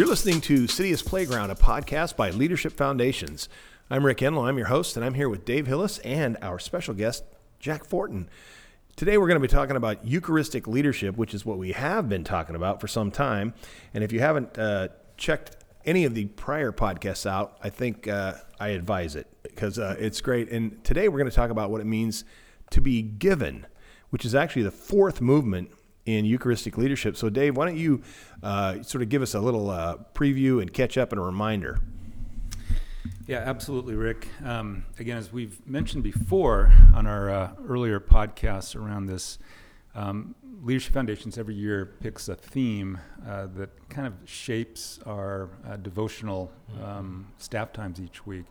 You're listening to City as Playground, a podcast by Leadership Foundations. I'm Rick Enlow, I'm your host, and I'm here with Dave Hillis and our special guest, Jack Fortin. Today, we're going to be talking about Eucharistic leadership, which is what we have been talking about for some time. And if you haven't uh, checked any of the prior podcasts out, I think uh, I advise it because uh, it's great. And today, we're going to talk about what it means to be given, which is actually the fourth movement in Eucharistic leadership. So, Dave, why don't you uh, sort of give us a little uh, preview and catch up and a reminder? Yeah, absolutely, Rick. Um, again, as we've mentioned before on our uh, earlier podcasts around this, um, Leadership Foundations every year picks a theme uh, that kind of shapes our uh, devotional um, staff times each week.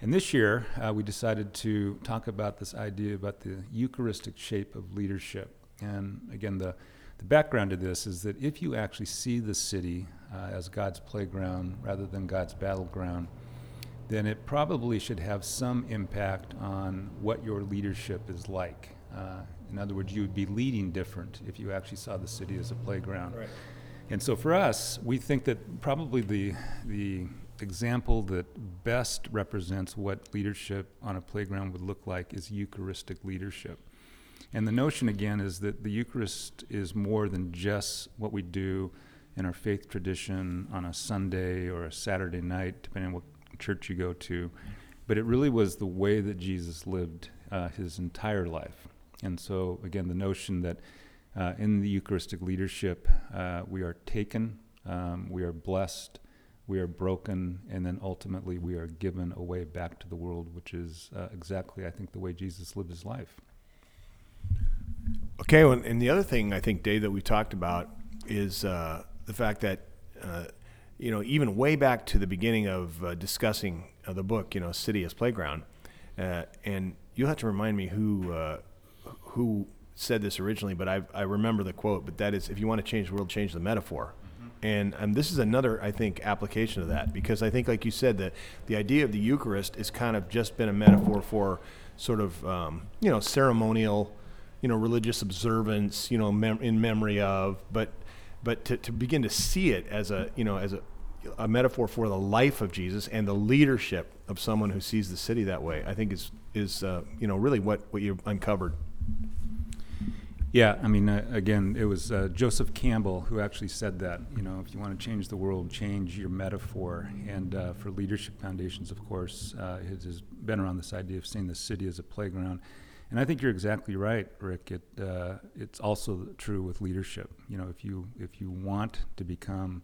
And this year, uh, we decided to talk about this idea about the Eucharistic shape of leadership. And again, the, the background to this is that if you actually see the city uh, as God's playground rather than God's battleground, then it probably should have some impact on what your leadership is like. Uh, in other words, you would be leading different if you actually saw the city as a playground. Right. And so for us, we think that probably the, the example that best represents what leadership on a playground would look like is Eucharistic leadership. And the notion, again, is that the Eucharist is more than just what we do in our faith tradition on a Sunday or a Saturday night, depending on what church you go to. But it really was the way that Jesus lived uh, his entire life. And so, again, the notion that uh, in the Eucharistic leadership, uh, we are taken, um, we are blessed, we are broken, and then ultimately we are given a way back to the world, which is uh, exactly, I think, the way Jesus lived his life. Okay, and the other thing I think, Dave, that we talked about is uh, the fact that, uh, you know, even way back to the beginning of uh, discussing uh, the book, you know, City as Playground, uh, and you'll have to remind me who uh, who said this originally, but I, I remember the quote. But that is, if you want to change the world, change the metaphor. And um, this is another, I think, application of that because I think, like you said, the the idea of the Eucharist has kind of just been a metaphor for sort of um, you know ceremonial you know religious observance you know mem- in memory of but but to, to begin to see it as a you know as a a metaphor for the life of Jesus and the leadership of someone who sees the city that way, I think is is uh, you know really what what you uncovered. Yeah, I mean, uh, again, it was uh, Joseph Campbell who actually said that. You know, if you want to change the world, change your metaphor. And uh, for Leadership Foundations, of course, uh, it has been around this idea of seeing the city as a playground. And I think you're exactly right, Rick. It, uh, it's also true with leadership. You know, if you if you want to become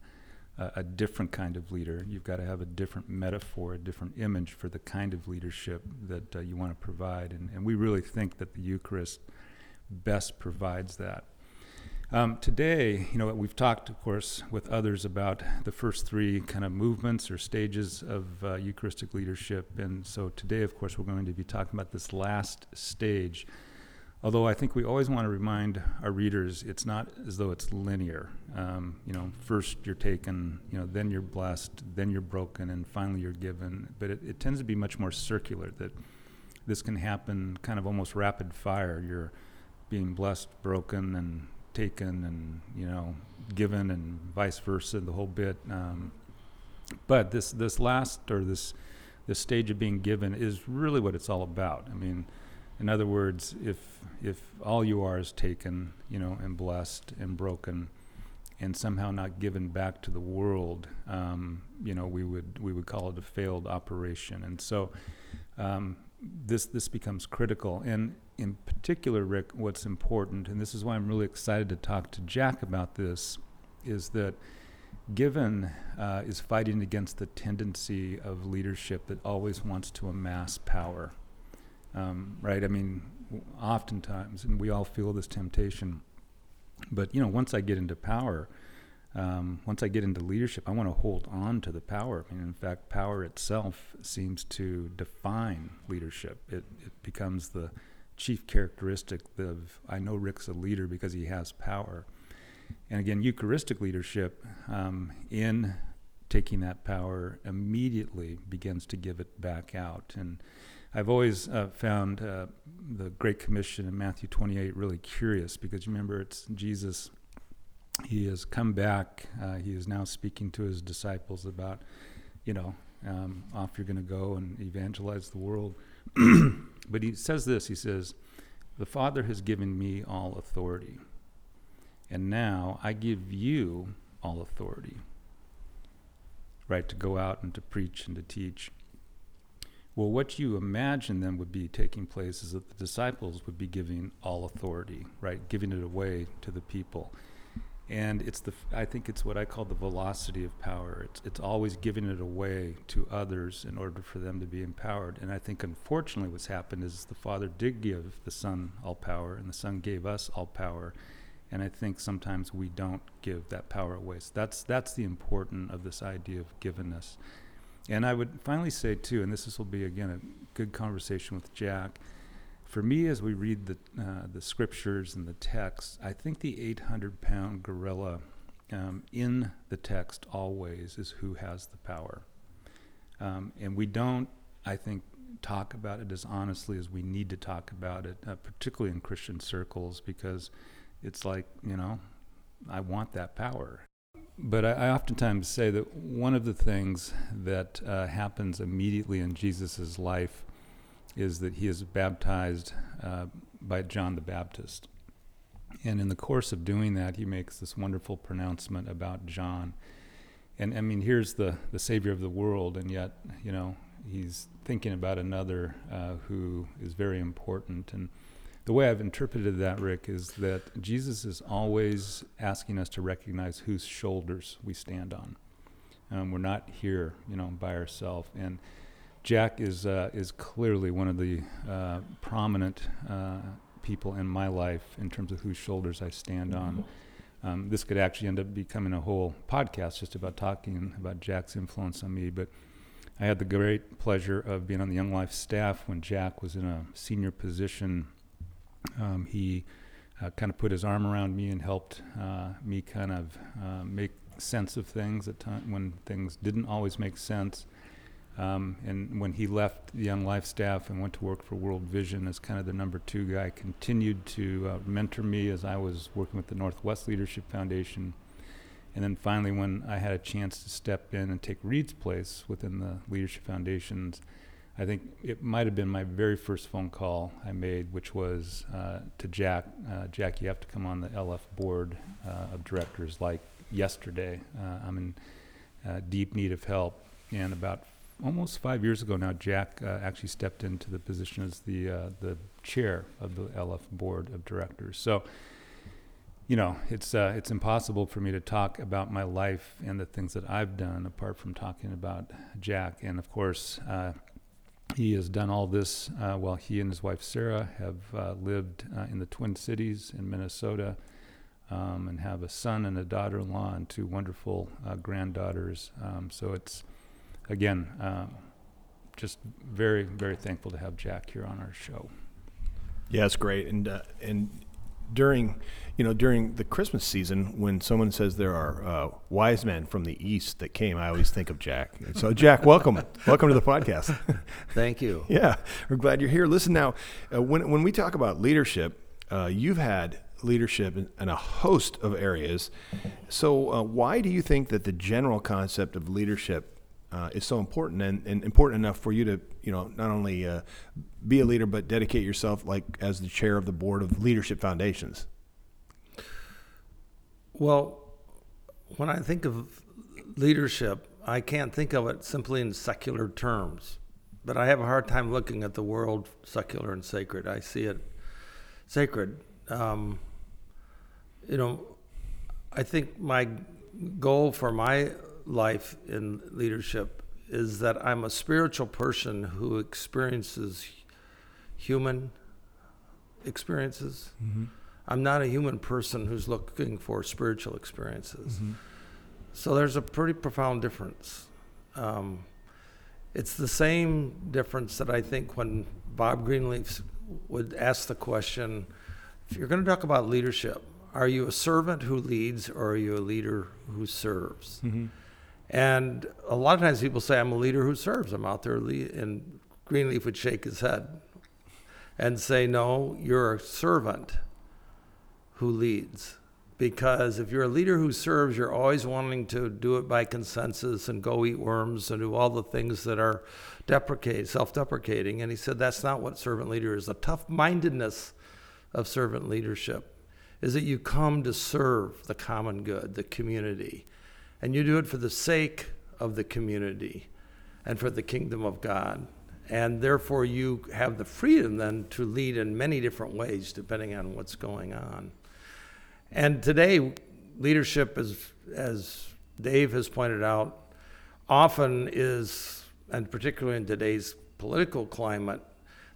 a, a different kind of leader, you've got to have a different metaphor, a different image for the kind of leadership that uh, you want to provide. And, and we really think that the Eucharist best provides that. Um, today, you know, we've talked, of course, with others about the first three kind of movements or stages of uh, Eucharistic leadership. And so today, of course, we're going to be talking about this last stage. Although I think we always want to remind our readers it's not as though it's linear. Um, you know, first you're taken, you know, then you're blessed, then you're broken, and finally you're given. But it, it tends to be much more circular, that this can happen kind of almost rapid fire. You're being blessed, broken, and taken and you know given and vice versa the whole bit. Um, but this this last or this this stage of being given is really what it's all about. I mean in other words if if all you are is taken you know and blessed and broken and somehow not given back to the world um, you know we would we would call it a failed operation. And so um, this this becomes critical and in particular, Rick, what's important, and this is why I'm really excited to talk to Jack about this, is that given uh, is fighting against the tendency of leadership that always wants to amass power. Um, right? I mean, oftentimes, and we all feel this temptation. But you know, once I get into power, um, once I get into leadership, I want to hold on to the power. I mean, in fact, power itself seems to define leadership. It, it becomes the chief characteristic of I know Rick's a leader because he has power. And again, Eucharistic leadership um, in taking that power immediately begins to give it back out. And I've always uh, found uh, the Great Commission in Matthew 28 really curious because remember it's Jesus. He has come back. Uh, he is now speaking to his disciples about, you know, um, off you're going to go and evangelize the world. but he says this he says, The Father has given me all authority, and now I give you all authority, right, to go out and to preach and to teach. Well, what you imagine then would be taking place is that the disciples would be giving all authority, right, giving it away to the people and it's the I think it's what I call the velocity of power. It's it's always giving it away to others in order for them to be empowered. And I think unfortunately what's happened is the Father did give the Son all power, and the Son gave us all power. And I think sometimes we don't give that power away. So that's that's the important of this idea of givenness. And I would finally say too, and this will be again a good conversation with Jack for me, as we read the uh, the scriptures and the text, I think the 800 pound gorilla um, in the text always is who has the power, um, and we don't, I think, talk about it as honestly as we need to talk about it, uh, particularly in Christian circles, because it's like you know, I want that power. But I, I oftentimes say that one of the things that uh, happens immediately in Jesus' life is that he is baptized uh, by John the Baptist. And in the course of doing that, he makes this wonderful pronouncement about John. And I mean, here's the, the Savior of the world, and yet, you know, he's thinking about another uh, who is very important. And the way I've interpreted that, Rick, is that Jesus is always asking us to recognize whose shoulders we stand on. Um, we're not here, you know, by ourselves. And Jack is uh, is clearly one of the uh, prominent uh, people in my life in terms of whose shoulders I stand on. Um, this could actually end up becoming a whole podcast just about talking about Jack's influence on me. But I had the great pleasure of being on the Young Life staff when Jack was in a senior position. Um, he uh, kind of put his arm around me and helped uh, me kind of uh, make sense of things at time when things didn't always make sense. Um, and when he left the Young Life staff and went to work for World Vision as kind of the number two guy, continued to uh, mentor me as I was working with the Northwest Leadership Foundation. And then finally, when I had a chance to step in and take Reed's place within the Leadership Foundations, I think it might have been my very first phone call I made, which was uh, to Jack. Uh, Jack, you have to come on the LF board uh, of directors like yesterday. Uh, I'm in uh, deep need of help. And about almost five years ago now, Jack uh, actually stepped into the position as the uh, the chair of the LF board of directors. So, you know, it's uh, it's impossible for me to talk about my life and the things that I've done apart from talking about Jack. And of course, uh, he has done all this uh, while he and his wife Sarah have uh, lived in the Twin Cities in Minnesota. Um, and have a son and a daughter-in-law and two wonderful granddaughters. Um, so it's again, uh, just very, very thankful to have Jack here on our show. Yeah, it's great. And uh, and during, you know, during the Christmas season, when someone says there are uh, wise men from the east that came, I always think of Jack. So, Jack, welcome, welcome to the podcast. Thank you. yeah, we're glad you're here. Listen now, uh, when when we talk about leadership, uh, you've had leadership in a host of areas. So, uh, why do you think that the general concept of leadership uh, is so important and, and, important enough for you to you know not only uh, be a leader but dedicate yourself like as the chair of the board of leadership foundations. Well when i think of leadership i can't think of it simply in secular terms but i have a hard time looking at the world secular and sacred. I see it sacred. Um, you know i think my goal for my life in leadership is that I'm a spiritual person who experiences human experiences. Mm-hmm. I'm not a human person who's looking for spiritual experiences. Mm-hmm. So there's a pretty profound difference. Um, it's the same difference that I think when Bob Greenleaf would ask the question if you're going to talk about leadership, are you a servant who leads or are you a leader who serves? Mm-hmm. And a lot of times people say, I'm a leader who serves. I'm out there, and Greenleaf would shake his head and say, No, you're a servant who leads because if you're a leader who serves, you're always wanting to do it by consensus and go eat worms and do all the things that are deprecate, self-deprecating. And he said that's not what servant leader is. The tough-mindedness of servant leadership is that you come to serve the common good, the community, and you do it for the sake of the community and for the kingdom of God. And therefore, you have the freedom then to lead in many different ways depending on what's going on. And today, leadership, is, as Dave has pointed out, often is, and particularly in today's political climate,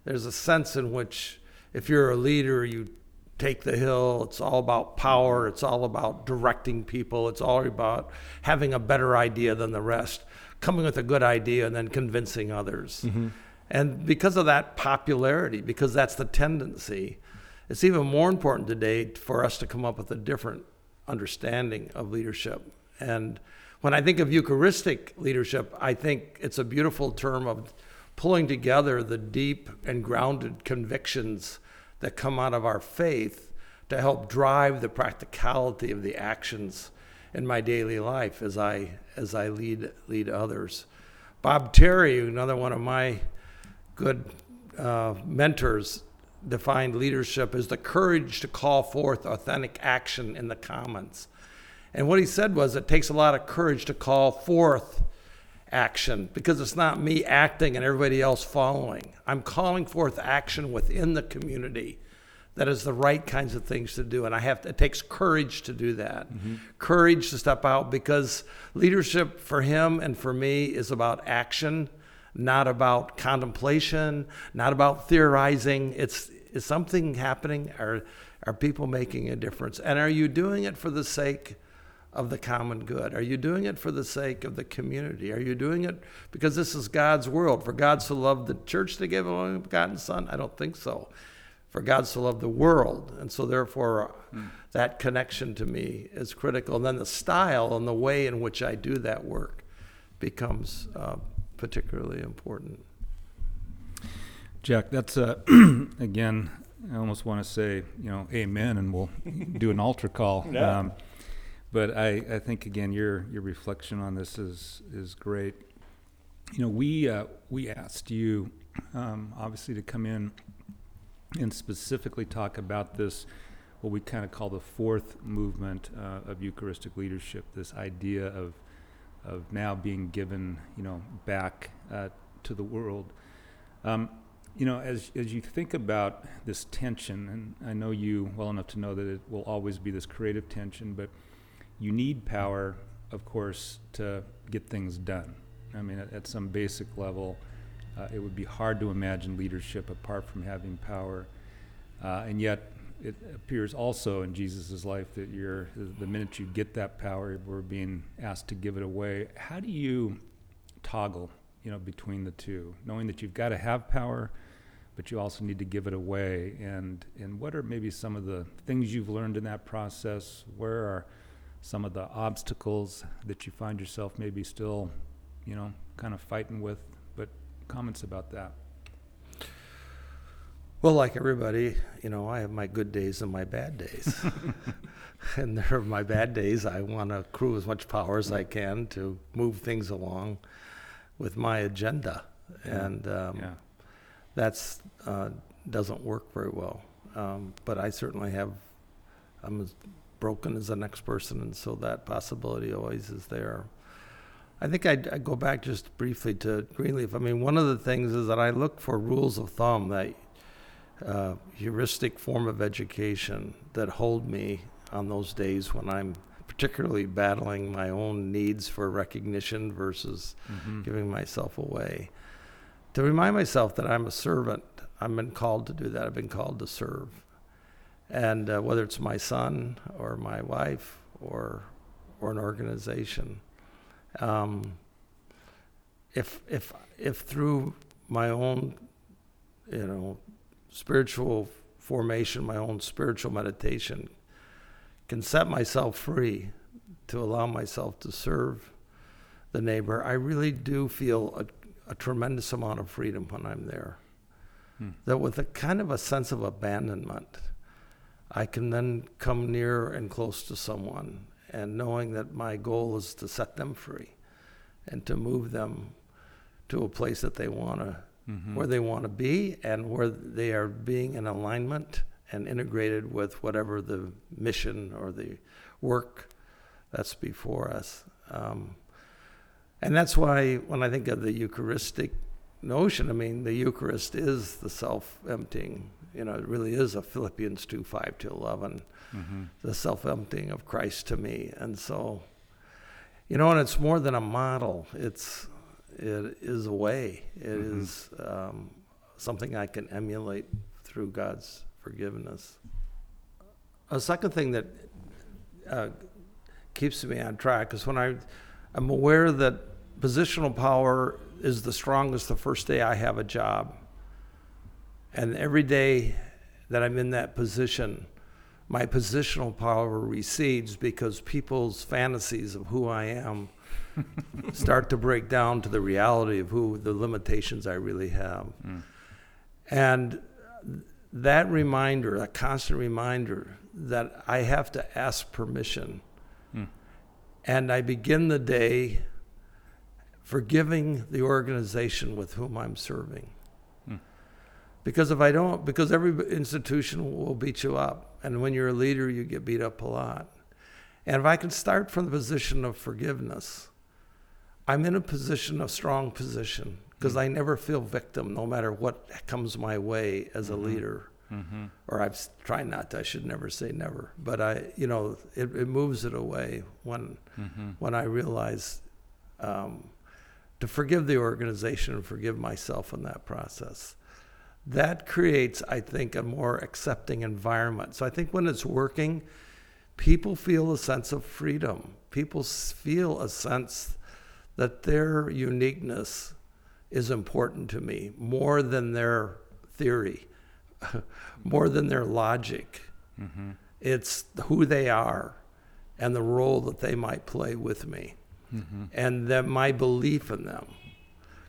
there's a sense in which if you're a leader, you take the hill. It's all about power. It's all about directing people. It's all about having a better idea than the rest, coming with a good idea and then convincing others. Mm-hmm. And because of that popularity, because that's the tendency, it's even more important today for us to come up with a different understanding of leadership. And when I think of Eucharistic leadership, I think it's a beautiful term of pulling together the deep and grounded convictions that come out of our faith to help drive the practicality of the actions in my daily life as I as I lead lead others. Bob Terry, another one of my good uh, mentors, defined leadership as the courage to call forth authentic action in the commons. And what he said was it takes a lot of courage to call forth action because it's not me acting and everybody else following. I'm calling forth action within the community that is the right kinds of things to do and I have to, it takes courage to do that. Mm-hmm. Courage to step out because leadership for him and for me is about action, not about contemplation, not about theorizing. It's is something happening? Are, are people making a difference? And are you doing it for the sake of the common good? Are you doing it for the sake of the community? Are you doing it because this is God's world? For God so loved the church to give a only begotten Son? I don't think so. For God so loved the world. And so, therefore, mm. that connection to me is critical. And then the style and the way in which I do that work becomes uh, particularly important. Jack, that's uh, again. I almost want to say, you know, amen, and we'll do an altar call. Yeah. Um, but I, I think again, your your reflection on this is is great. You know, we uh, we asked you um, obviously to come in and specifically talk about this, what we kind of call the fourth movement uh, of Eucharistic leadership. This idea of of now being given, you know, back uh, to the world. Um, you know, as, as you think about this tension, and I know you well enough to know that it will always be this creative tension, but you need power, of course, to get things done. I mean, at, at some basic level, uh, it would be hard to imagine leadership apart from having power. Uh, and yet, it appears also in Jesus' life that you're, the minute you get that power, we're being asked to give it away. How do you toggle, you know, between the two, knowing that you've got to have power? but you also need to give it away. And, and what are maybe some of the things you've learned in that process? Where are some of the obstacles that you find yourself maybe still, you know, kind of fighting with? But comments about that. Well, like everybody, you know, I have my good days and my bad days. and there are my bad days. I want to accrue as much power as I can to move things along with my agenda. Yeah. And um, yeah that's uh, doesn't work very well. Um, but I certainly have. I'm broken as the next person, and so that possibility always is there. I think I'd, I'd, go back just briefly to Greenleaf. I mean, one of the things is that I look for rules of thumb, that uh, heuristic form of education that hold me on those days when I'm particularly battling my own needs for recognition versus mm-hmm. giving myself away to remind myself that I'm a servant. I've been called to do that. I've been called to serve. And uh, whether it's my son or my wife or, or an organization, um, if, if, if through my own, you know, spiritual formation, my own spiritual meditation, can set myself free to allow myself to serve the neighbor, I really do feel a a tremendous amount of freedom when I'm there. Hmm. That with a kind of a sense of abandonment, I can then come near and close to someone and knowing that my goal is to set them free and to move them to a place that they want to Mm-hmm. where they want to be and where they are being in alignment and integrated with whatever the mission or the work that's before us. Um, and that's why when I think of the Eucharistic notion, I mean, the Eucharist is the self emptying. You know, it really is a Philippians 2 5 to 11, Mm-hmm. the self emptying of Christ to me. And so, you know, and it's more than a model, it's, it is a way, It Mhm. is um, something I can emulate through God's forgiveness. A second thing that uh, keeps me on track is when I, I'm aware that positional power is the strongest the first day I have a job. And every day that I'm in that position, my positional power recedes because people's fantasies of who I am start to break down to the reality of who the limitations I really have. Mm. And that reminder, a constant reminder that I have to ask permission. Mm. And I begin the day forgiving the organization with whom I'm serving. Because if I don't, because every institution will beat you up. And when you're a leader, you get beat up a lot. And if I can start from the position of forgiveness, I'm in a position, a strong position, because. I never feel victim no matter what comes my way as a Mhm. leader. Mm-hmm. Or I've tried not to, I should never say never. But I, you know, it, it moves it away when, Mm-hmm. when I realize um, to forgive the organization and forgive myself in that process. That creates, I think, a more accepting environment. So I think when it's working, people feel a sense of freedom. People feel a sense that their uniqueness is important to me more than their theory, more than their logic. Mm-hmm. It's who they are and the role that they might play with me Mm-hmm. and that my belief in them.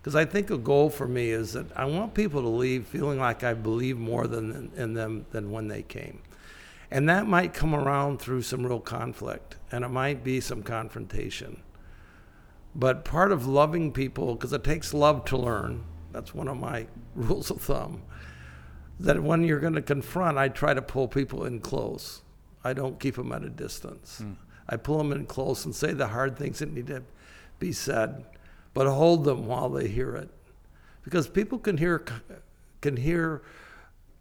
Because I think a goal for me is that I want people to leave feeling like I believe more than in them than when they came. And that might come around through some real conflict and it might be some confrontation. But part of loving people, because it takes love to learn, that's one of my rules of thumb, that when you're going to confront, I try to pull people in close. I don't keep them at a distance. Mm. I pull them in close and say the hard things that need to be said, but hold them while they hear it, because people can hear can hear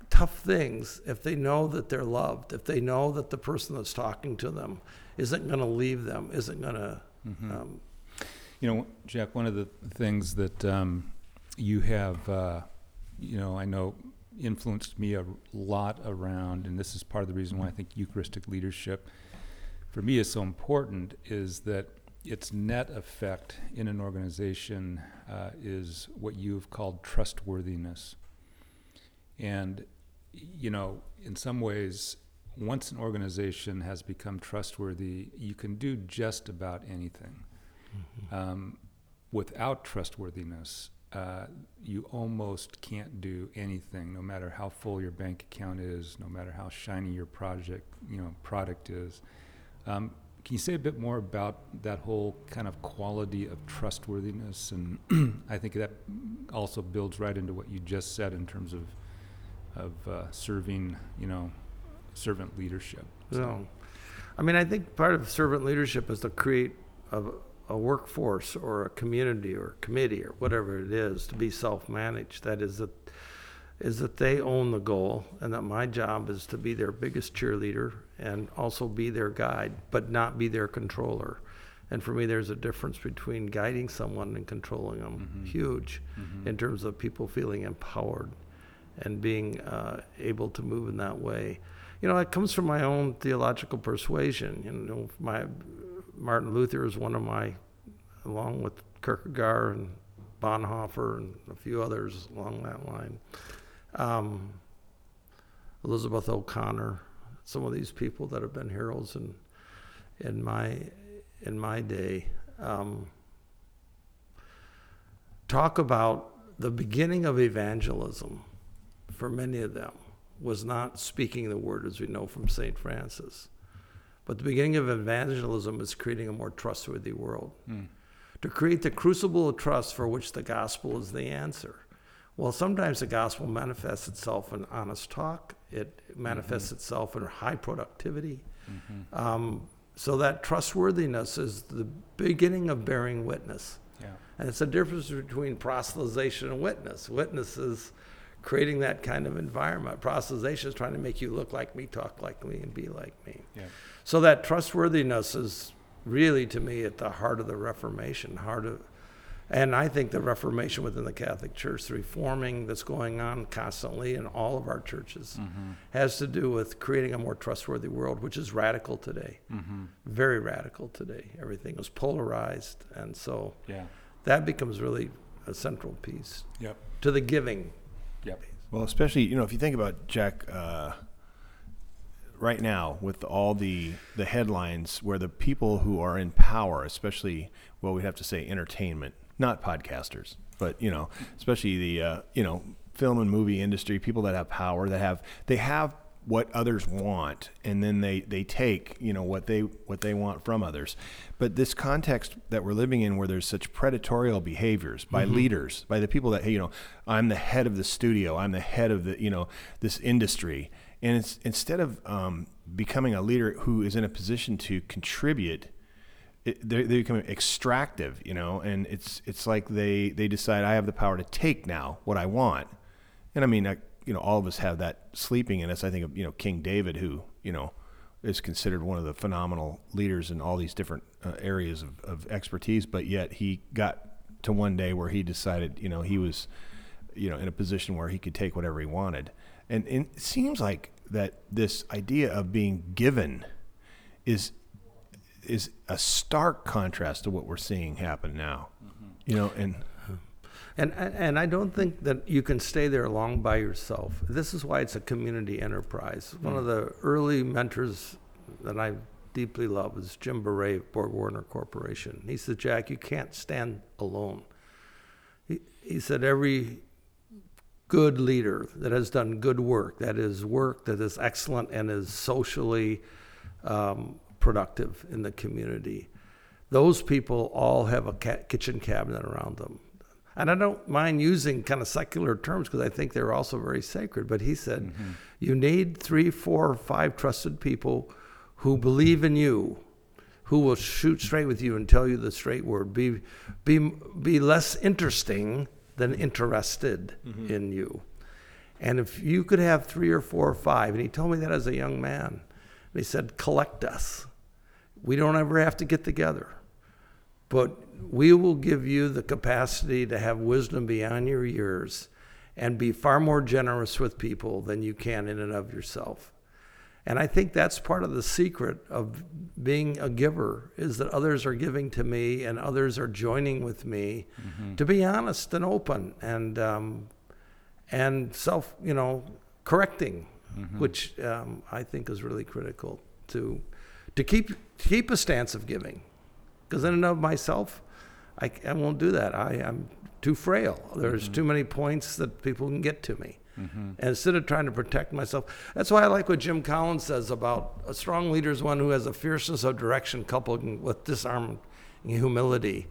tough things if they know that they're loved, if they know that the person that's talking to them isn't going to leave them, isn't going to. Mm-hmm. Um, You know, Jack, one of the things that um, you have, uh, you know, I know influenced me a lot around, and this is part of the reason why I think Eucharistic leadership for me is so important, is that its net effect in an organization uh, is what you've called trustworthiness. And, you know, in some ways, once an organization has become trustworthy, you can do just about anything. Um, without trustworthiness, uh, you almost can't do anything, no matter how full your bank account is, no matter how shiny your project, you know, product is. Um, can you say a bit more about that whole kind of quality of trustworthiness? And I think that also builds right into what you just said in terms of of uh, serving, you know, servant leadership. So, I mean, I think part of servant leadership is to create a, a workforce or a community or committee or whatever it is to be self-managed. That is that is that they own the goal, and that my job is to be their biggest cheerleader and also be their guide, but not be their controller. And for me, there's a difference between guiding someone and controlling them. Mhm. Huge Mhm. in terms of people feeling empowered and being uh, able to move in that way. You know, it comes from my own theological persuasion. You know, my Martin Luther is one of my, along with Kierkegaard and Bonhoeffer and a few others along that line. Um, Elizabeth O'Connor, some of these people that have been heroes in in my in my day. Um, talk about the beginning of evangelism for many of them was not speaking the word as we know from St. Francis. But the beginning of evangelism is creating a more trustworthy world. To create the crucible of trust for which the gospel is the answer. Well, sometimes the gospel manifests itself in honest talk, it manifests itself in high productivity. Um, so that trustworthiness is the beginning of bearing witness. Yeah. And it's a difference between proselytization and witness. Witness is creating that kind of environment. Proselytization is trying to make you look like me, talk like me, and be like me. Yeah. So that trustworthiness is really, to me, at the heart of the Reformation. Heart of, and I think the Reformation within the Catholic Church, the reforming that's going on constantly in all of our churches, has to do with creating a more trustworthy world, which is radical today. Very radical today. Everything is polarized. And so Yeah. that becomes really a central piece Yep. to the giving. Yep. Well, especially you know if you think about Jack uh, right now with all the the headlines where the people who are in power, especially well, we have to say entertainment, not podcasters, but you know, especially the uh, you know film and movie industry, people that have power, that have they have what others want and then they they take you know what they what they want from others. But this context that we're living in where there's such predatorial behaviors by leaders by the people that hey you know i'm the head of the studio i'm the head of the you know this industry. And it's instead of um, becoming a leader who is in a position to contribute it, they they become extractive, you know, and it's it's like they they decide I have the power to take now what I want, and I mean, I, you know, all of us have that sleeping in us. I think of you know King David, who you know is considered one of the phenomenal leaders in all these different uh, areas of, of expertise, but yet he got to one day where he decided, you know, he was, you know, in a position where he could take whatever he wanted, and, and it seems like that this idea of being given is is a stark contrast to what we're seeing happen now. You know, and And, and I don't think that you can stay there long by yourself. This is why it's a community enterprise. One of the early mentors that I deeply love is Jim Bere of Borg Warner Corporation. He said, Jack, you can't stand alone. He, he said, every good leader that has done good work, that is work that is excellent and is socially um, productive in the community, those people all have a ca- kitchen cabinet around them. And I don't mind using kind of secular terms because I think they're also very sacred. But he said, mm-hmm. you need three, four, five trusted people who believe in you, who will shoot straight with you and tell you the straight word. Be, be, be less interesting than interested mm-hmm. in you. And if you could have three or four or five, and he told me that as a young man, and he said, collect us. We don't ever have to get together, but we will give you the capacity to have wisdom beyond your years and be far more generous with people than you can in and of yourself. And I think that's part of the secret of being a giver is that others are giving to me and others are joining with me to be honest and open and um, and self, you know, correcting, which um, I think is really critical to to keep keep a stance of giving. Because in and of myself, I, I won't do that. I, I'm too frail. There's mm-hmm. too many points that people can get to me. Mm-hmm. And instead of trying to protect myself, that's why I like what Jim Collins says about a strong leader is one who has a fierceness of direction coupled with disarming humility.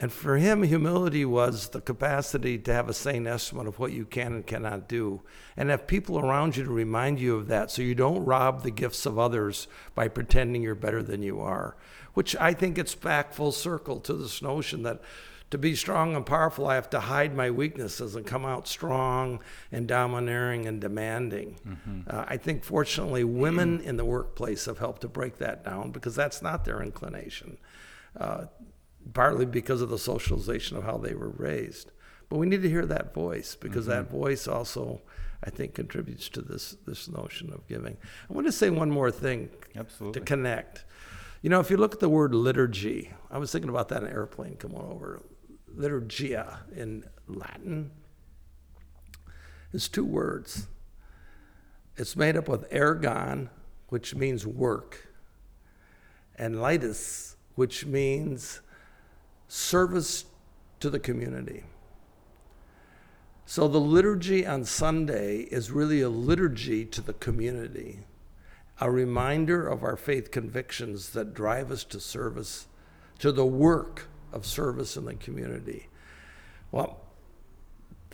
And for him, humility was the capacity to have a sane estimate of what you can and cannot do, and have people around you to remind you of that so you don't rob the gifts of others by pretending you're better than you are. Which I think gets back full circle to this notion that to be strong and powerful, I have to hide my weaknesses and come out strong and domineering and demanding. Uh, I think, fortunately, women in the workplace have helped to break that down because that's not their inclination. Uh, partly because of the socialization of how they were raised. But we need to hear that voice because that mm-hmm. voice also, I think, contributes to this this notion of giving. I want to say one more thing Absolutely. to connect. You know, if you look at the word liturgy, I was thinking about that in an airplane coming over. Liturgia in Latin is two words. It's made up with ergon, which means work, and litus, which means service to the community. So the liturgy on Sunday is really a liturgy to the community, a reminder of our faith convictions that drive us to service, to the work of service in the community. Well,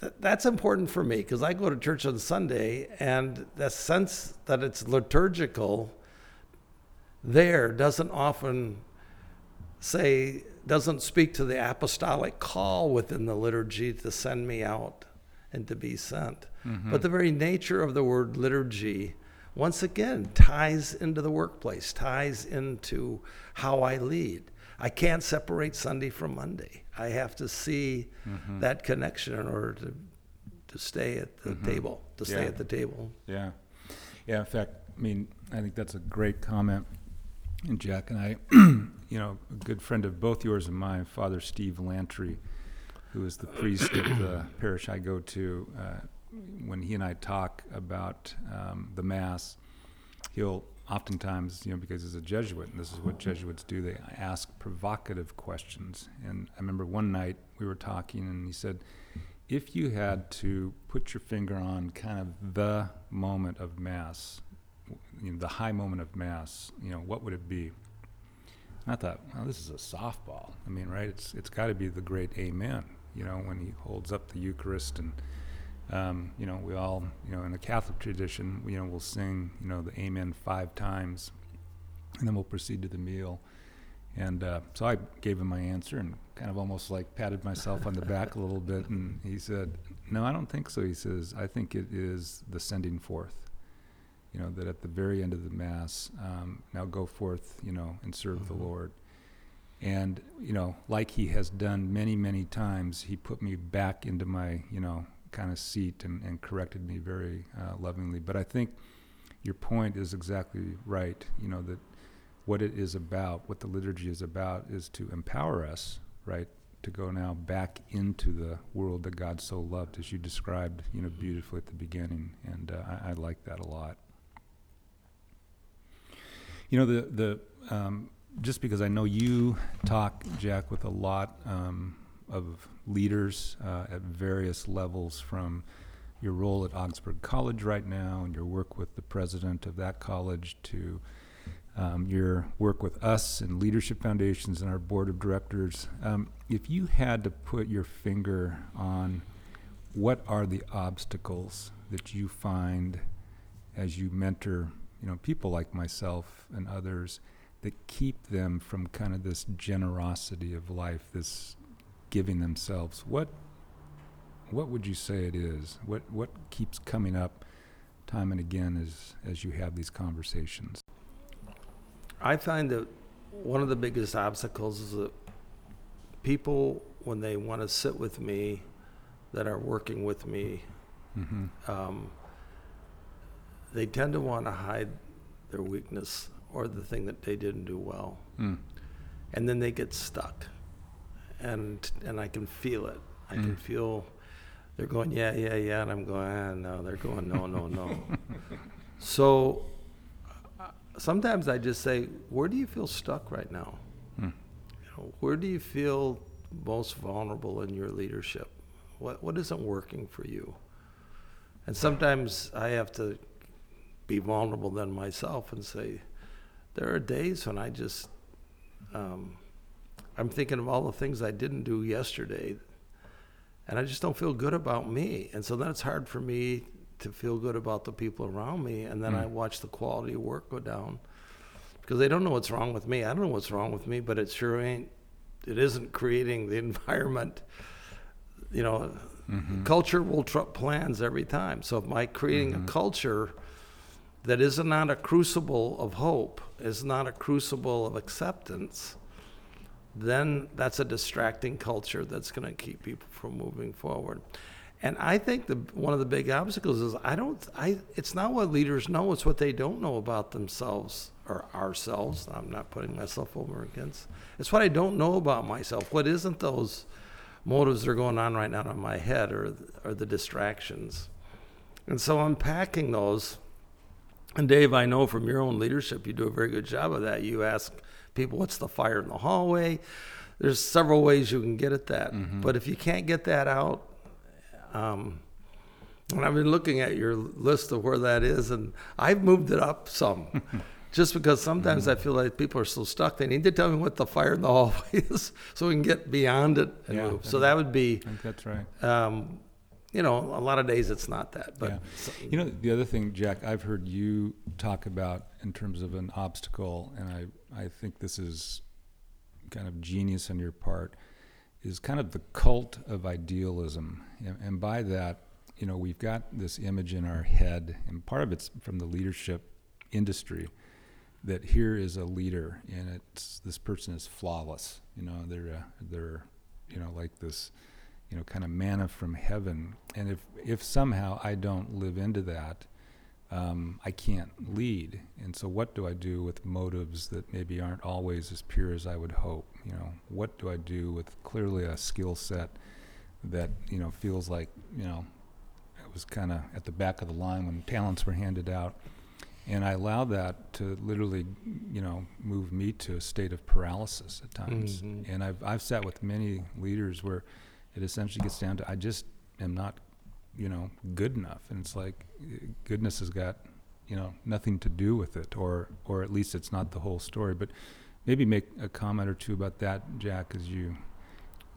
th- that's important for me because I go to church on Sunday, and the sense that it's liturgical there doesn't often say, doesn't speak to the apostolic call within the liturgy to send me out and to be sent. Mm-hmm. But the very nature of the word liturgy, once again, ties into the workplace, ties into how I lead. I can't separate Sunday from Monday. I have to see mm-hmm. that connection in order to to stay at the mm-hmm. table, to stay yeah. at the table. Yeah, yeah. In fact, I mean, I think that's a great comment. And Jack and I, you know, a good friend of both yours and mine, Father Steve Lantry, who is the priest of the parish I go to. Uh, when he and I talk about um, the Mass, he'll oftentimes, you know, because he's a Jesuit, and this is what Jesuits do, they ask provocative questions. And I remember one night we were talking, and he said, if you had to put your finger on kind of the moment of Mass, you know, the high moment of Mass, you know, what would it be? And I thought, well, this is a softball. I mean, right? It's it's got to be the great Amen. You know, when he holds up the Eucharist and um, you know, we all, you know, in the Catholic tradition, you know, we'll sing, you know, the Amen five times, and then we'll proceed to the meal. And uh, so I gave him my answer and kind of almost like patted myself on the back a little bit. And he said, No, I don't think so. He says, I think it is the sending forth. You know, that at the very end of the Mass, um, now go forth, you know, and serve mm-hmm. the Lord. And, you know, like he has done many, many times, he put me back into my, you know, kind of seat and, and corrected me very uh, lovingly. But I think your point is exactly right. You know, that what it is about, what the liturgy is about, is to empower us, right, to go now back into the world that God so loved, as you described, you know, beautifully at the beginning, and uh, I, I, like that a lot. You know, the the um, just because I know you talk, Jack, with a lot um, of leaders uh, at various levels, from your role at Augsburg College right now and your work with the president of that college to um, your work with us and Leadership Foundations and our board of directors. Um, if you had to put your finger on what are the obstacles that you find as you mentor, you know, people like myself and others that keep them from kind of this generosity of life, this giving themselves, what what would you say it is? What what keeps coming up time and again as as you have these conversations? I find that one of the biggest obstacles is that people, when they want to sit with me, that are working with me, mm-hmm. um, they tend to want to hide their weakness or the thing that they didn't do well, mm. and then they get stuck, and and I can feel it. I mm. can feel they're going yeah yeah yeah, and I'm going ah, no. They're going no no no. so sometimes I just say, where do you feel stuck right now? Hmm. You know, where do you feel most vulnerable in your leadership? What what isn't working for you? And sometimes I have to be vulnerable than myself and say, there are days when I just um, I'm thinking of all the things I didn't do yesterday, and I just don't feel good about me. And so then it's hard for me to feel good about the people around me, and then mm. I watch the quality of work go down because they don't know what's wrong with me. I don't know what's wrong with me, but it sure ain't. It isn't creating the environment. You know, mm-hmm. culture will trump plans every time. So if my creating mm-hmm. a culture that is not a crucible of hope, is not a crucible of acceptance, then that's a distracting culture that's going to keep people from moving forward. And I think the one of the big obstacles is I don't I it's not what leaders know, it's what they don't know about themselves or ourselves. I'm not putting myself over against. It's what I don't know about myself. What isn't those motives that are going on right now in my head or or the distractions. And so unpacking those and Dave, I know from your own leadership you do a very good job of that. You ask people what's the fire in the hallway. There's several ways you can get at that. Mm-hmm. But if you can't get that out, um, And I've been looking at your list of where that is, and I've moved it up some. just because sometimes I feel like people are so stuck, they need to tell me what the fire in the hallway is so we can get beyond it and Yeah, move. So that would be, I think that's right. um, you know, a lot of days it's not that. But yeah. You know, the other thing, Jack, I've heard you talk about in terms of an obstacle, and I, I think this is kind of genius on your part, is kind of the cult of idealism. And, and by that, you know, we've got this image in our head, and part of it's from the leadership industry that here is a leader and it's this person is flawless you know they're uh, they're you know like this you know kind of manna from heaven and if if somehow i don't live into that um, i can't lead and so what do i do with motives that maybe aren't always as pure as i would hope you know what do i do with clearly a skill set that you know feels like you know it was kind of at the back of the line when talents were handed out and I allow that to literally, you know, move me to a state of paralysis at times. Mhm. And I've I've sat with many leaders where it essentially gets down to I just am not, you know, good enough, and it's like goodness has got, you know, nothing to do with it, or or at least it's not the whole story. But maybe make a comment or two about that, Jack, as you,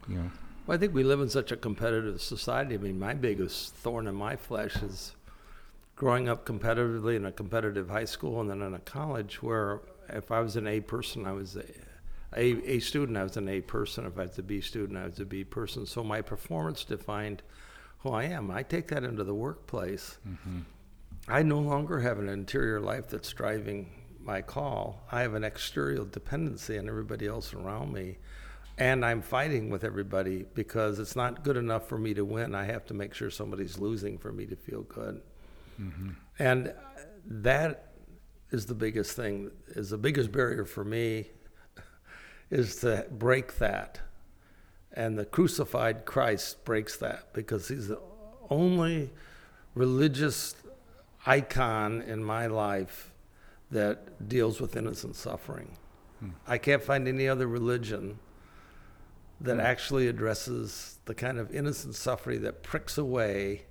you know, Well, I think we live in such a competitive society. I mean, my biggest thorn in my flesh is growing up competitively in a competitive high school and then in a college where if I was an A person, I was a, a, student, I was an A person. If I was a B student, I was a B person. So my performance defined who I am. I take that into the workplace. Mm-hmm. I no longer have an interior life that's driving my call. I have an exterior dependency on everybody else around me. And I'm fighting with everybody because it's not good enough for me to win. I have to make sure somebody's losing for me to feel good. Mm-hmm. And that is the biggest thing, is the biggest barrier for me is to break that. And the crucified Christ breaks that because he's the only religious icon in my life that deals with innocent suffering. Hmm. I can't find any other religion that hmm. actually addresses the kind of innocent suffering that pricks away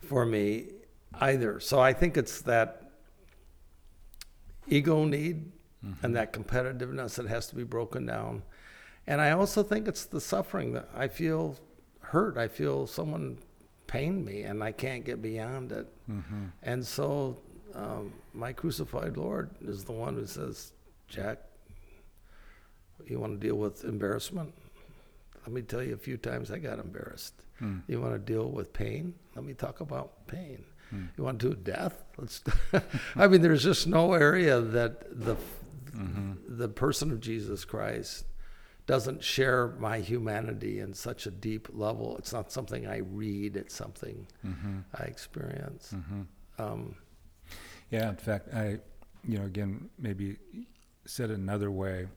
for me either. So I think it's that ego need and that competitiveness that has to be broken down. And I also think it's the suffering that I feel hurt. I feel someone pained me and I can't get beyond it. Mm-hmm. And so um, my crucified Lord is the one who says, Jack, you want to deal with embarrassment? Let me tell you a few times I got embarrassed. Hmm. You want to deal with pain? Let me talk about pain. Hmm. You want to do death? Let's. I mean, there's just no area that the the person of Jesus Christ doesn't share my humanity in such a deep level. It's not something I read. It's something I experience. Um, Yeah, in fact, I, you know, again, maybe said another way.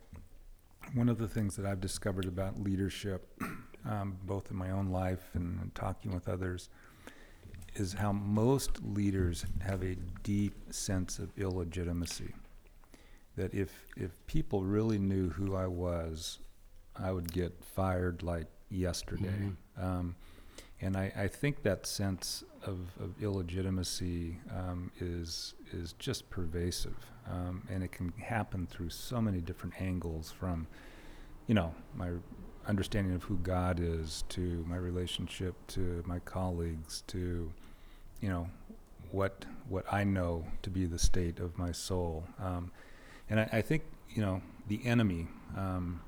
One of the things that I've discovered about leadership, um, both in my own life and talking with others, is how most leaders have a deep sense of illegitimacy. That if if people really knew who I was, I would get fired like yesterday. Um, and I, I think that sense of, of illegitimacy um, is is just pervasive, um, and it can happen through so many different angles. From, you know, my understanding of who God is, to my relationship to my colleagues, to, you know, what what I know to be the state of my soul. Um, and I, I think you know the enemy, um,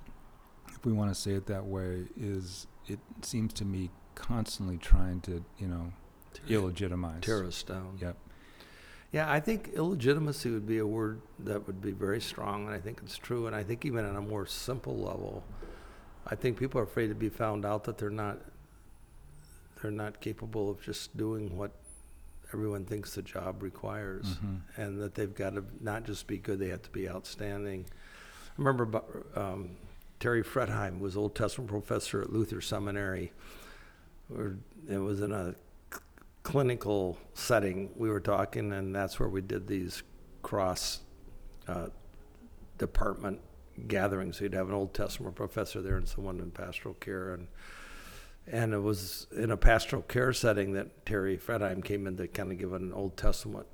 if we want to say it that way, is it seems to me constantly trying to you know illegitimize. tear us down. Yep. Yeah, I think illegitimacy would be a word that would be very strong, and I think it's true. And I think even on a more simple level, I think people are afraid to be found out that they're not they're not capable of just doing what everyone thinks the job requires, Mhm. and that they've got to not just be good; they have to be outstanding. I remember um, Terry Fretheim was Old Testament professor at Luther Seminary. It was in a c- clinical setting we were talking, and that's where we did these cross uh, department gatherings. So you'd have an Old Testament professor there and someone in pastoral care, and And it was in a pastoral care setting that Terry Fretheim came in to kind of give an Old Testament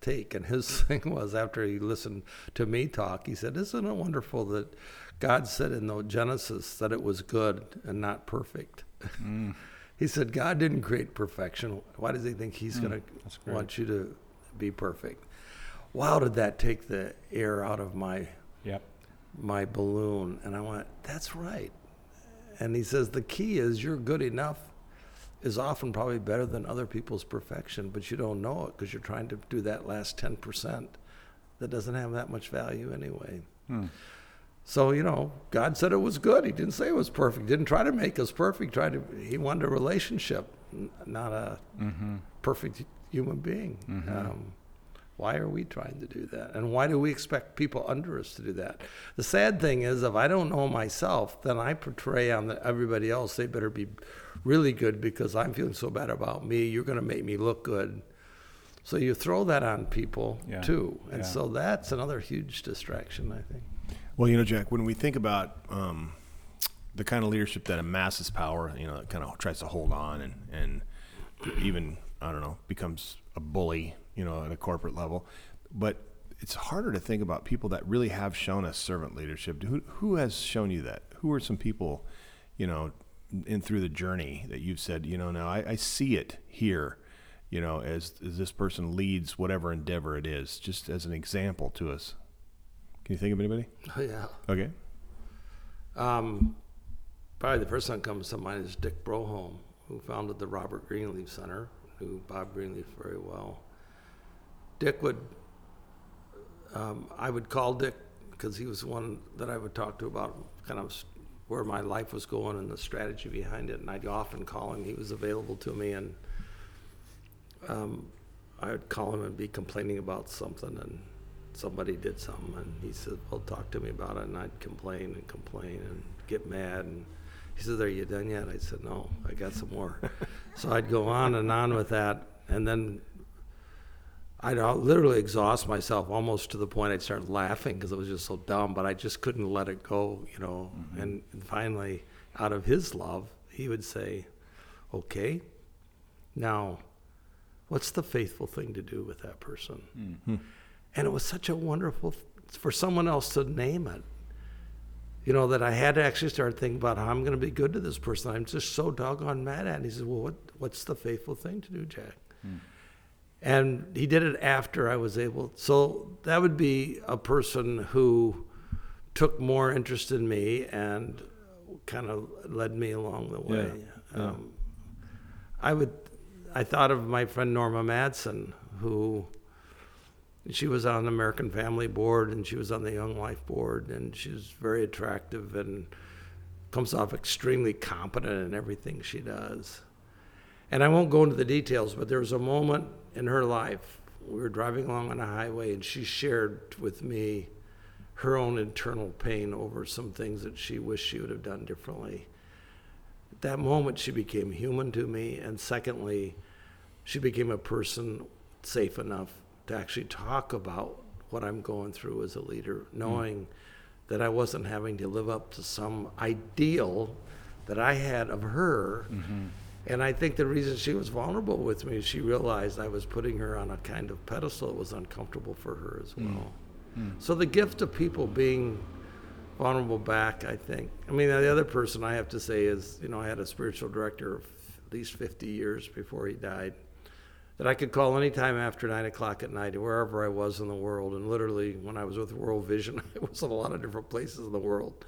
take. And his thing was after he listened to me talk, he said, Isn't it wonderful that God said in the Genesis that it was good and not perfect? Mm. he said, God didn't create perfection. Why does he think he's Mm, going to want you to be perfect? Wow, did that take the air out of my Yep. my balloon. And I went, that's right. And he says, the key is you're good enough is often probably better than other people's perfection, but you don't know it because you're trying to do that last 10% that doesn't have that much value anyway. Hmm. So, you know, God said it was good. He didn't say it was perfect. Didn't try to make us perfect. Tried to, he wanted a relationship, not a Mm-hmm. perfect human being. Mhm. Um, why are we trying to do that? And why do we expect people under us to do that? The sad thing is, if I don't know myself, then I portray on the, everybody else, they better be really good because I'm feeling so bad about me. You're going to make me look good. So you throw that on people Yeah. too. And Yeah. so that's another huge distraction, I think. Well, you know, Jack, when we think about um, the kind of leadership that amasses power, you know, that kind of tries to hold on and, and even, I don't know, becomes a bully, you know, at a corporate level. But it's harder to think about people that really have shown us servant leadership. Who, who has shown you that? Who are some people, you know, in through the journey that you've said, you know, now I, I see it here, you know, as, as this person leads whatever endeavor it is, just as an example to us. Can you think of anybody? Oh, yeah. Okay. Um, probably the first one that comes to mind is Dick Broholm, who founded the Robert Greenleaf Center, knew Bob Greenleaf very well. Dick would, um, I would call Dick because he was the one that I would talk to about kind of where my life was going and the strategy behind it. And I'd often call him. He was available to me, and um, I would call him and be complaining about something, and somebody did something, and he said, "Well, talk to me about it." And I'd complain and complain and get mad, and he said, "Are you done yet?" I said, "No, I got some more." so I'd go on and on with that, and then I'd uh, literally exhaust myself almost to the point I'd start laughing because it was just so dumb, but I just couldn't let it go, you know. And, and finally, out of his love, he would say, "Okay, now, what's the faithful thing to do with that person?" Mm-hmm. And it was such a wonderful for someone else to name it. You know that I had to actually start thinking about how I'm going to be good to this person. I'm just so doggone mad at. And he says, "Well, what what's the faithful thing to do, Jack?" Hmm. And he did it after I was able. So that would be a person who took more interest in me and kind of led me along the way. Yeah, yeah. Um, I would. I thought of my friend Norma Madsen, who she was on the American Family Board and she was on the Young Life Board, and she's very attractive and comes off extremely competent in everything she does. And I won't go into the details, but there was a moment in her life. We were driving along on a highway, and she shared with me her own internal pain over some things that she wished she would have done differently. At that moment, she became human to me, and secondly, she became a person safe enough to actually talk about what I'm going through as a leader, hmm. knowing that I wasn't having to live up to some ideal that I had of her. Mm-hmm. And I think the reason she was vulnerable with me is she realized I was putting her on a kind of pedestal that was uncomfortable for her as hmm. well. Hmm. So the gift of people being vulnerable back, I think. I mean, the other person I have to say is, you know, I had a spiritual director of at least 50 years before he died that I could call anytime after nine o'clock at night, wherever I was in the world. And literally, when I was with World Vision, I was in a lot of different places in the world.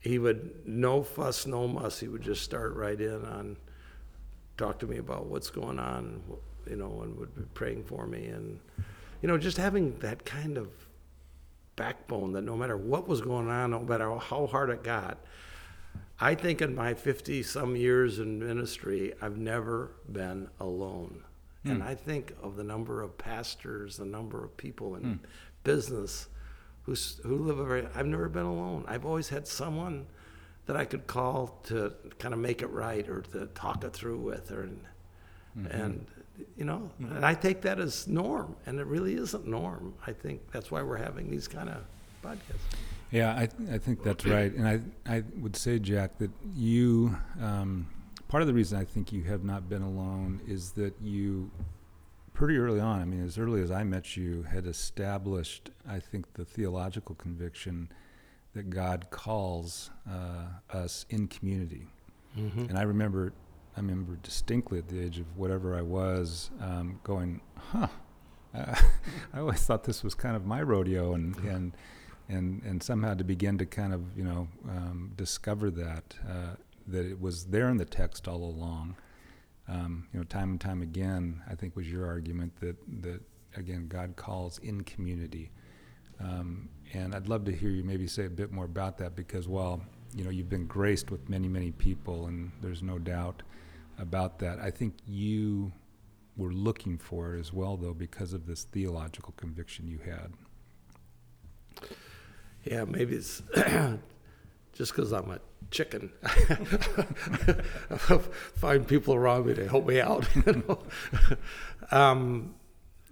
He would, no fuss, no muss, he would just start right in on, talk to me about what's going on, you know, and would be praying for me. And, you know, just having that kind of backbone that no matter what was going on, no matter how hard it got, I think in my 50 some years in ministry, I've never been alone. Hmm. And I think of the number of pastors, the number of people in hmm. business who, who live a very, I've never been alone. I've always had someone that I could call to kind of make it right or to talk it through with. Or, And, you know, and I take that as norm. And it really isn't norm. I think that's why we're having these kind of podcasts. Yeah, I, I think that's right. And I, I would say, Jack, that you, um, part of the reason I think you have not been alone is that you, pretty early on, I mean, as early as I met you, had established, I think, the theological conviction that God calls uh, us in community. Mm-hmm. And I remember, I remember distinctly at the age of whatever I was, um, going, "Huh." Uh, I always thought this was kind of my rodeo, and and and and somehow to begin to kind of you know um, discover that uh, that it was there in the text all along. Um, you know, time and time again, I think was your argument that that again God calls in community. Um, and I'd love to hear you maybe say a bit more about that because while you know you've been graced with many many people and there's no doubt about that, I think you were looking for it as well though because of this theological conviction you had. Yeah, maybe it's just because I'm a chicken. Find people around me to help me out. You know? um,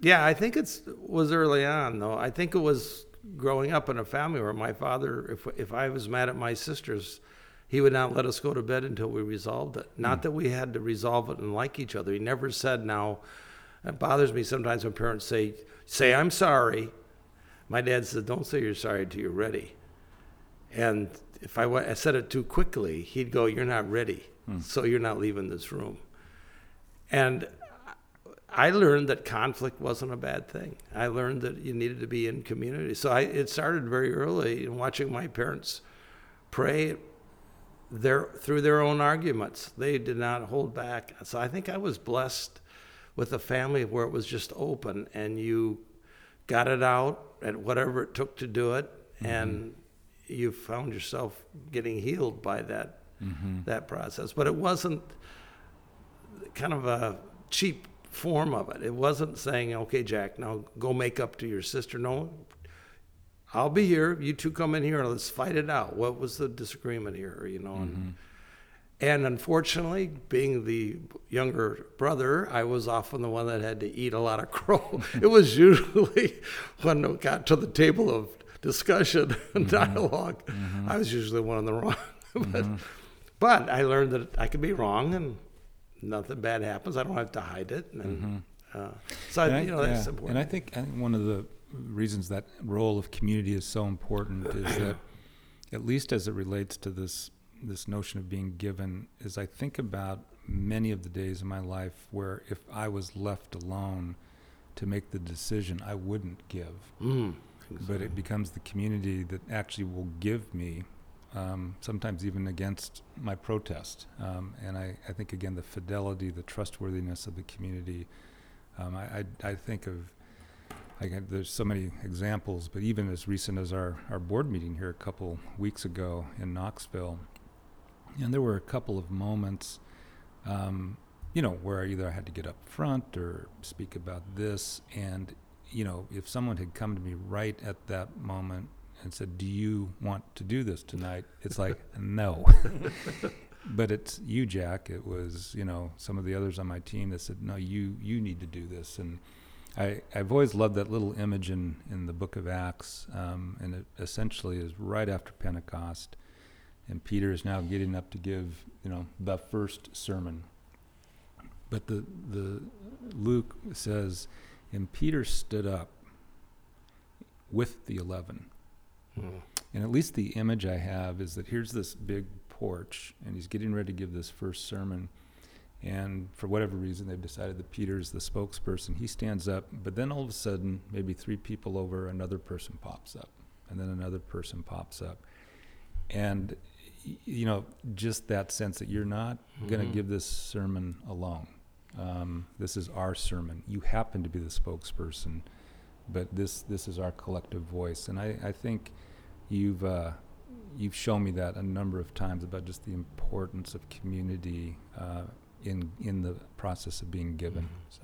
yeah, I think it was early on though. I think it was growing up in a family where my father, if if I was mad at my sisters, he would not let us go to bed until we resolved it. Not hmm. that we had to resolve it and like each other. He never said, "Now." It bothers me sometimes when parents say, "Say I'm sorry." My dad said, "Don't say you're sorry until you're ready." And if I, went, I said it too quickly, he'd go, "You're not ready, hmm. so you're not leaving this room." And I learned that conflict wasn't a bad thing. I learned that you needed to be in community. So I, it started very early in watching my parents pray their, through their own arguments. They did not hold back. So I think I was blessed with a family where it was just open and you got it out at whatever it took to do it, mm-hmm. and you found yourself getting healed by that mm-hmm. that process. But it wasn't kind of a cheap form of it. It wasn't saying, "Okay, Jack, now go make up to your sister." No, I'll be here. You two come in here and let's fight it out. What was the disagreement here? You know, and mm-hmm. and unfortunately, being the younger brother, I was often the one that had to eat a lot of crow. it was usually when it got to the table of discussion and mm-hmm. dialog mm-hmm. I was usually one on the wrong. but, but I learned that I could be wrong and nothing bad happens. I don't have to hide it. And, uh, so, And I, I- you know, that's yeah, important. And I think, I think one of the reasons that role of community is so important is that, at least as it relates to this this notion of being given, is I think about many of the days in my life where if I was left alone to make the decision, I wouldn't give. Mm. But it becomes the community that actually will give me, um, sometimes even against my protest. Um, and I, I think, again, the fidelity, the trustworthiness of the community. Um, I, I, I think of, like, there's so many examples, but even as recent as our, our board meeting here a couple weeks ago in Knoxville, and there were a couple of moments, um, you know, where either I had to get up front or speak about this. And, you know, if someone had come to me right at that moment and said, Do you want to do this tonight? It's like, No. but it's you, Jack. It was, you know, some of the others on my team that said, No, you, you need to do this. And I, I've always loved that little image in, in the book of Acts. Um, and it essentially is right after Pentecost and Peter is now getting up to give, you know, the first sermon. But the the Luke says, and Peter stood up with the eleven. Mm. And at least the image I have is that here's this big porch, and he's getting ready to give this first sermon. And for whatever reason, they've decided that Peter's the spokesperson. He stands up, but then all of a sudden, maybe three people over, another person pops up, and then another person pops up. And, you know, just that sense that you're not going to give this sermon alone. Um, this is our sermon. You happen to be the spokesperson, but this this is our collective voice. And I, I think you've uh, you've shown me that a number of times about just the importance of community uh, in in the process of being given. So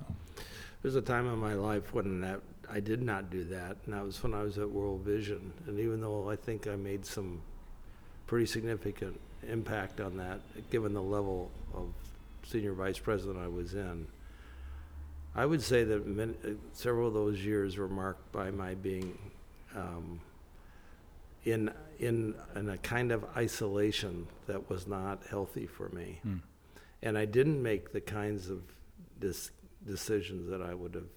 There's a time in my life when that I did not do that, and that was when I was at World Vision. And even though I think I made some pretty significant impact on that, given the level of senior vice president I was in, I would say that many, uh, several of those years were marked by my being um, in in in a kind of isolation that was not healthy for me hmm. and I didn't make the kinds of dis- decisions that I would have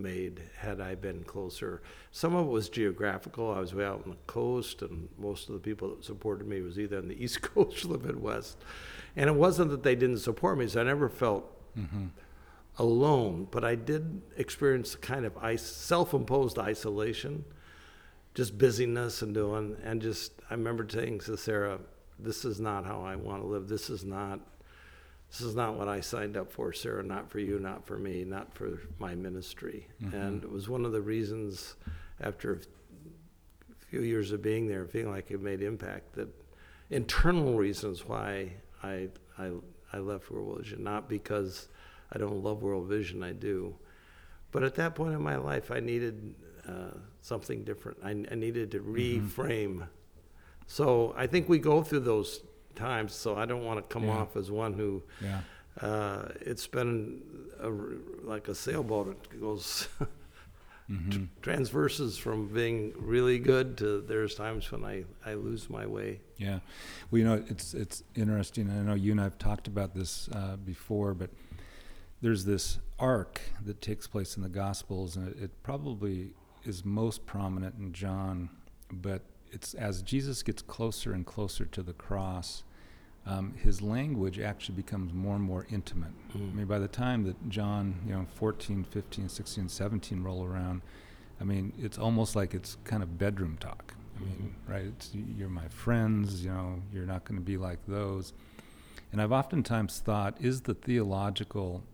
made had I been closer. Some of it was geographical. I was way out on the coast, and most of the people that supported me was either on the East Coast or the Midwest. And it wasn't that they didn't support me, so I never felt alone, but I did experience a kind of self-imposed isolation, just busyness and doing, and just I remember saying to Sarah, "This is not how I want to live. This is not, this is not what I signed up for, Sarah. Not for you, not for me, not for my ministry." Mm-hmm. And it was one of the reasons, after a few years of being there, feeling like it made impact, that internal reasons why I I I left World Vision, not because I don't love World Vision, I do. But at that point in my life, I needed uh, something different. I, I needed to reframe. So I think we go through those times. So I don't want to come Yeah. off as one who Yeah. uh, it's been a, like a sailboat. It goes Mm-hmm. transverses from being really good to there's times when I, I lose my way. Yeah, well, you know, it's it's interesting. I know you and I've talked about this uh, before, but there's this arc that takes place in the Gospels, and it, it probably is most prominent in John. But it's as Jesus gets closer and closer to the cross, um, his language actually becomes more and more intimate. I mean, by the time that John, you know, 14, 15, 16, 17 roll around, I mean, it's almost like it's kind of bedroom talk. I mean, right? It's, you're my friends, you know, you're not going to be like those. And I've oftentimes thought, is the theological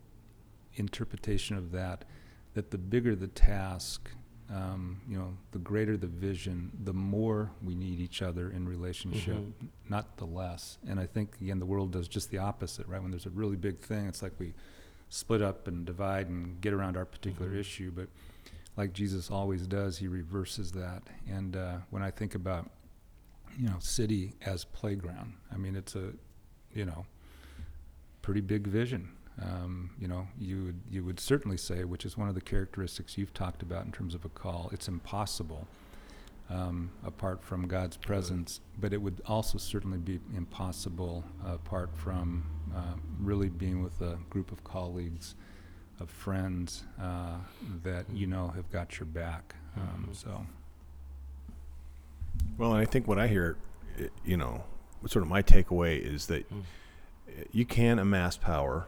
interpretation of that that the bigger the task, um, you know, the greater the vision, the more we need each other in relationship, Mhm. not the less. And I think, again, the world does just the opposite, right? When there's a really big thing, it's like we split up and divide and get around our particular Mhm. issue. But like Jesus always does, he reverses that. And uh, when I think about, you know, city as playground, I mean, it's a, you know, pretty big vision. Um, you know, you would you would certainly say, which is one of the characteristics you've talked about in terms of a call. It's impossible um, apart from God's presence, but it would also certainly be impossible apart from uh, really being with a group of colleagues, of friends uh, that you know have got your back. Um, Mhm. so, Well, and I think what I hear, you know, what sort of my takeaway is that Mm. uh, you can amass power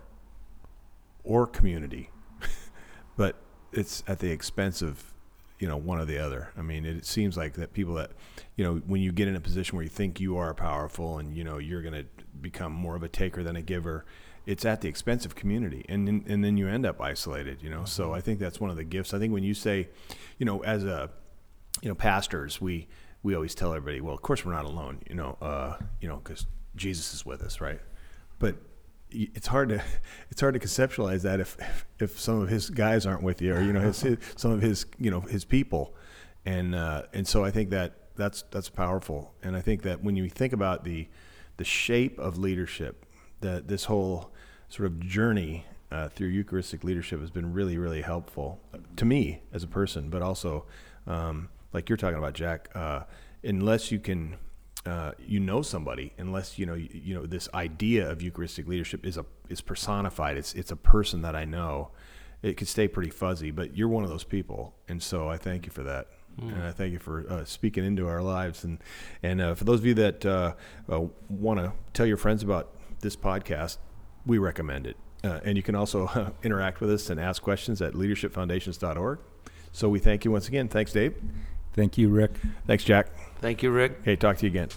or community, but it's at the expense of, you know, one or the other. I mean, it, seems like that people that, you know, when you get in a position where you think you are powerful and you know you're going to become more of a taker than a giver, it's at the expense of community, and then, and then you end up isolated. You know, so I think that's one of the gifts. I think when you say, you know, as a you know, pastors, we we always tell everybody, well, of course we're not alone, you know, uh, you know, because Jesus is with us, right? But it's hard to it's hard to conceptualize that if if, if some of his guys aren't with you, or you know, his, his some of his you know his people, and uh, and so I think that that's that's powerful, and I think that when you think about the the shape of leadership, that this whole sort of journey uh, through Eucharistic leadership has been really, really helpful to me as a person, but also, um, like you're talking about, Jack. Uh, unless you can, uh, you know somebody, unless you know, you, you know, this idea of Eucharistic leadership is a is personified. It's it's a person that I know. It could stay pretty fuzzy, but you're one of those people, and so I thank you for that. And I thank you for uh, speaking into our lives. And and uh, for those of you that uh, uh, want to tell your friends about this podcast, we recommend it. Uh, and you can also uh, interact with us and ask questions at leadershipfoundations.org. So we thank you once again. Thanks, Dave. thank you, Rick. Thanks, Jack. Thank you, Rick. Hey, talk to you again.